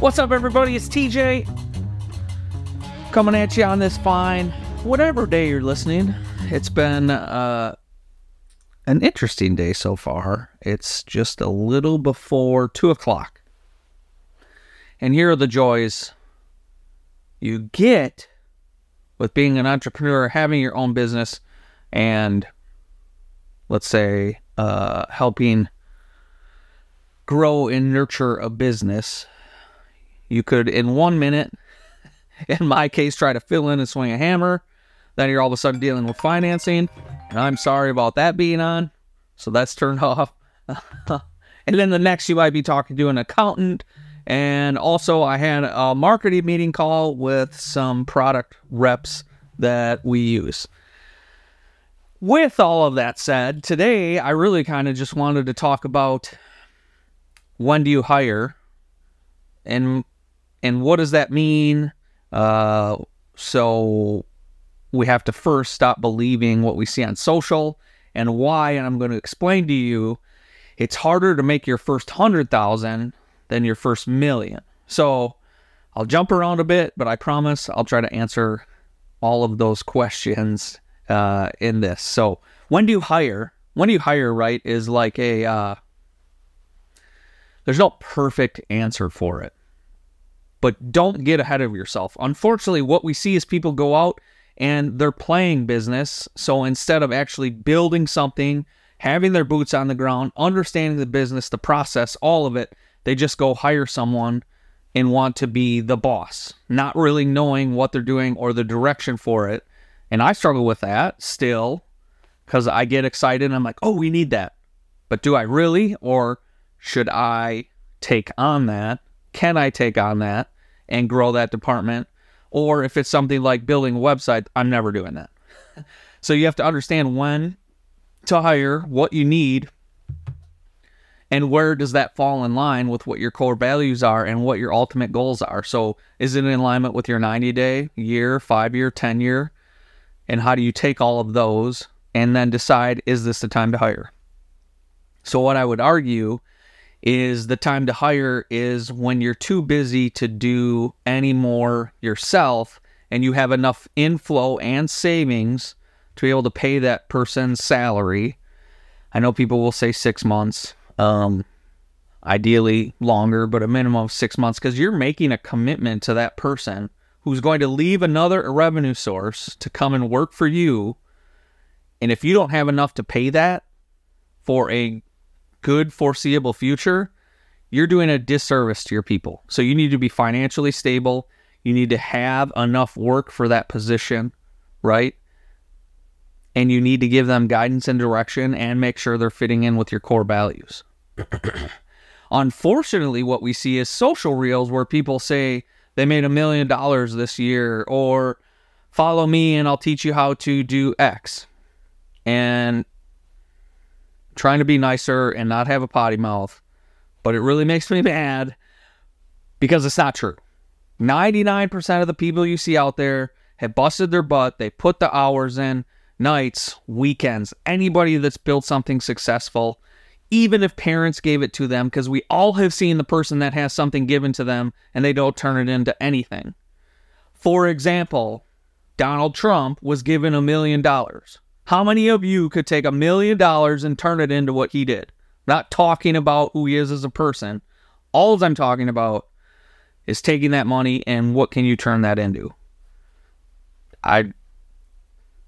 What's up, everybody? It's TJ coming at you on this fine, whatever day you're listening. It's been uh, an interesting day so far. It's just a little before two o'clock. And here are the joys you get with being an entrepreneur, having your own business, and let's say uh, helping grow and nurture a business you could, in one minute, in my case, try to fill in and swing a hammer. Then you're all of a sudden dealing with financing. And I'm sorry about that being on. So that's turned off. and then the next, you might be talking to an accountant. And also, I had a marketing meeting call with some product reps that we use. With all of that said, today I really kind of just wanted to talk about when do you hire and and what does that mean? Uh, so we have to first stop believing what we see on social and why. And I'm going to explain to you it's harder to make your first hundred thousand than your first million. So I'll jump around a bit, but I promise I'll try to answer all of those questions uh, in this. So when do you hire? When do you hire? Right is like a uh, there's no perfect answer for it but don't get ahead of yourself. Unfortunately, what we see is people go out and they're playing business. So instead of actually building something, having their boots on the ground, understanding the business, the process, all of it, they just go hire someone and want to be the boss, not really knowing what they're doing or the direction for it. And I struggle with that still because I get excited and I'm like, oh, we need that. But do I really? Or should I take on that can I take on that and grow that department? Or if it's something like building a website, I'm never doing that. so you have to understand when to hire, what you need, and where does that fall in line with what your core values are and what your ultimate goals are. So is it in alignment with your 90 day, year, five year, 10 year? And how do you take all of those and then decide, is this the time to hire? So, what I would argue is the time to hire is when you're too busy to do any more yourself and you have enough inflow and savings to be able to pay that person's salary. I know people will say six months, um, ideally longer, but a minimum of six months because you're making a commitment to that person who's going to leave another revenue source to come and work for you. And if you don't have enough to pay that for a good foreseeable future, you're doing a disservice to your people. So you need to be financially stable. You need to have enough work for that position, right? And you need to give them guidance and direction and make sure they're fitting in with your core values. Unfortunately, what we see is social reels where people say they made a million dollars this year or follow me and I'll teach you how to do X. And trying to be nicer and not have a potty mouth, but it really makes me mad because it's not true. 99% of the people you see out there have busted their butt. They put the hours in, nights, weekends. Anybody that's built something successful, even if parents gave it to them, because we all have seen the person that has something given to them and they don't turn it into anything. For example, Donald Trump was given a million dollars. How many of you could take a million dollars and turn it into what he did? not talking about who he is as a person. All I'm talking about is taking that money and what can you turn that into? I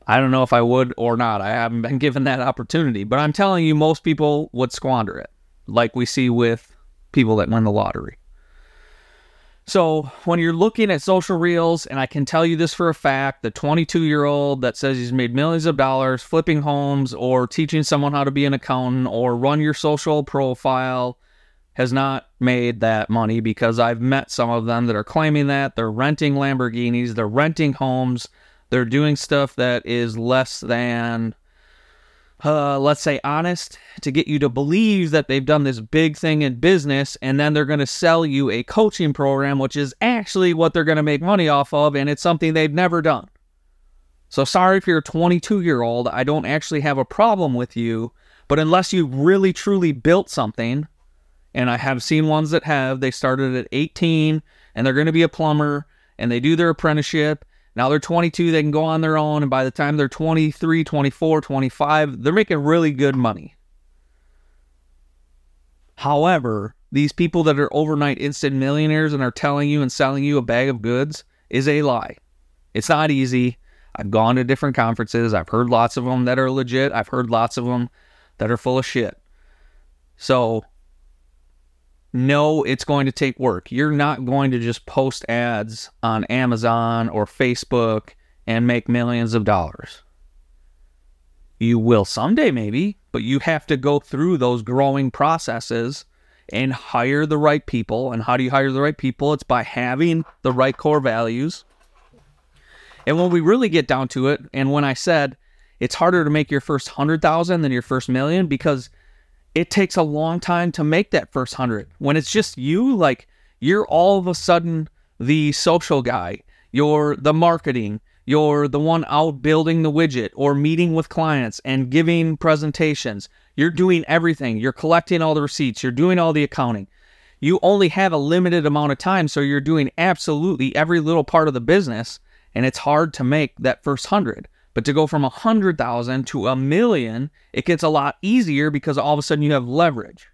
I don't know if I would or not. I haven't been given that opportunity, but I'm telling you most people would squander it, like we see with people that win the lottery. So when you're looking at social reels, and I can tell you this for a fact, the 22 year old that says he's made millions of dollars flipping homes or teaching someone how to be an accountant or run your social profile has not made that money because I've met some of them that are claiming that. They're renting Lamborghinis, they're renting homes, they're doing stuff that is less than uh, let's say, honest to get you to believe that they've done this big thing in business, and then they're going to sell you a coaching program, which is actually what they're going to make money off of, and it's something they've never done. So, sorry if you're a 22 year old, I don't actually have a problem with you, but unless you really truly built something and I have seen ones that have. They started at 18 and they're going to be a plumber and they do their apprenticeship. Now they're 22, they can go on their own. And by the time they're 23, 24, 25, they're making really good money. However, these people that are overnight instant millionaires and are telling you and selling you a bag of goods is a lie. It's not easy. I've gone to different conferences. I've heard lots of them that are legit. I've heard lots of them that are full of shit. So, no, it's going to take work. You're not going to just post ads on Amazon or Facebook and make millions of dollars. You will someday, maybe, but you have to go through those growing processes and hire the right people. And how do you hire the right people? It's by having the right core values. And when we really get down to it, and when I said it's harder to make your first hundred thousand than your first million because it takes a long time to make that first hundred. When it's just you, like you're all of a sudden the social guy, you're the marketing, you're the one out building the widget or meeting with clients and giving presentations. You're doing everything. You're collecting all the receipts, you're doing all the accounting. You only have a limited amount of time, so you're doing absolutely every little part of the business, and it's hard to make that first hundred. But to go from a hundred thousand to a million, it gets a lot easier because all of a sudden you have leverage.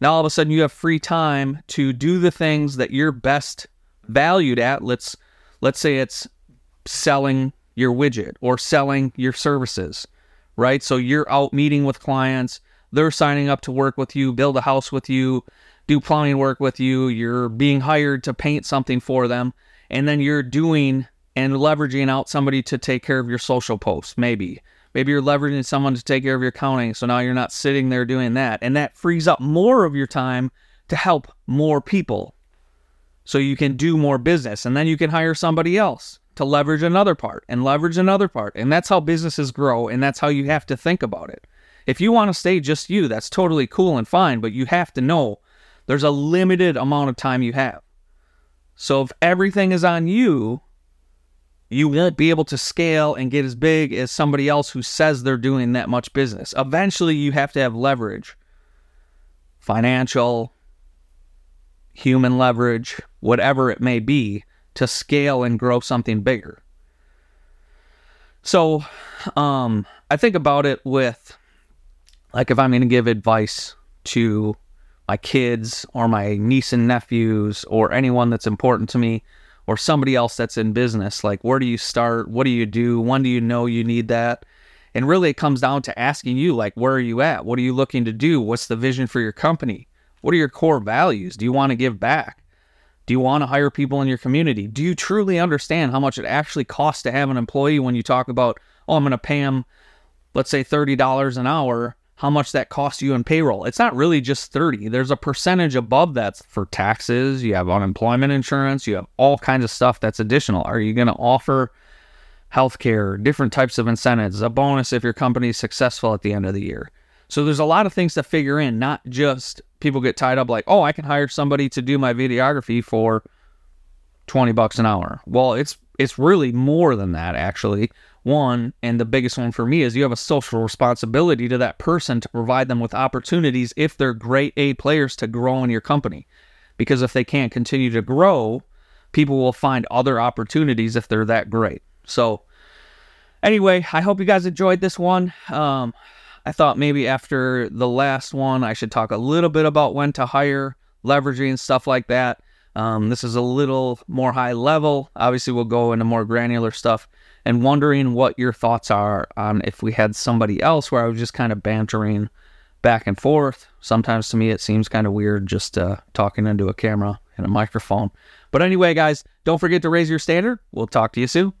Now all of a sudden you have free time to do the things that you're best valued at. Let's let's say it's selling your widget or selling your services, right? So you're out meeting with clients, they're signing up to work with you, build a house with you, do plumbing work with you, you're being hired to paint something for them, and then you're doing and leveraging out somebody to take care of your social posts, maybe. Maybe you're leveraging someone to take care of your accounting, so now you're not sitting there doing that. And that frees up more of your time to help more people. So you can do more business, and then you can hire somebody else to leverage another part and leverage another part. And that's how businesses grow, and that's how you have to think about it. If you want to stay just you, that's totally cool and fine, but you have to know there's a limited amount of time you have. So if everything is on you, you won't be able to scale and get as big as somebody else who says they're doing that much business. Eventually, you have to have leverage financial, human leverage, whatever it may be, to scale and grow something bigger. So, um, I think about it with like if I'm going to give advice to my kids or my niece and nephews or anyone that's important to me or somebody else that's in business. Like, where do you start? What do you do? When do you know you need that? And really, it comes down to asking you, like, where are you at? What are you looking to do? What's the vision for your company? What are your core values? Do you want to give back? Do you want to hire people in your community? Do you truly understand how much it actually costs to have an employee when you talk about, oh, I'm going to pay them, let's say $30 an hour how much that costs you in payroll. It's not really just 30. There's a percentage above that for taxes, you have unemployment insurance, you have all kinds of stuff that's additional. Are you going to offer healthcare, different types of incentives, a bonus if your company is successful at the end of the year? So there's a lot of things to figure in, not just people get tied up like, "Oh, I can hire somebody to do my videography for 20 bucks an hour." Well, it's it's really more than that actually one, and the biggest one for me, is you have a social responsibility to that person to provide them with opportunities if they're great A players to grow in your company. Because if they can't continue to grow, people will find other opportunities if they're that great. So, anyway, I hope you guys enjoyed this one. Um, I thought maybe after the last one, I should talk a little bit about when to hire, leveraging, stuff like that. Um, this is a little more high level. Obviously, we'll go into more granular stuff and wondering what your thoughts are on if we had somebody else where I was just kind of bantering back and forth. Sometimes to me, it seems kind of weird just uh, talking into a camera and a microphone. But anyway, guys, don't forget to raise your standard. We'll talk to you soon.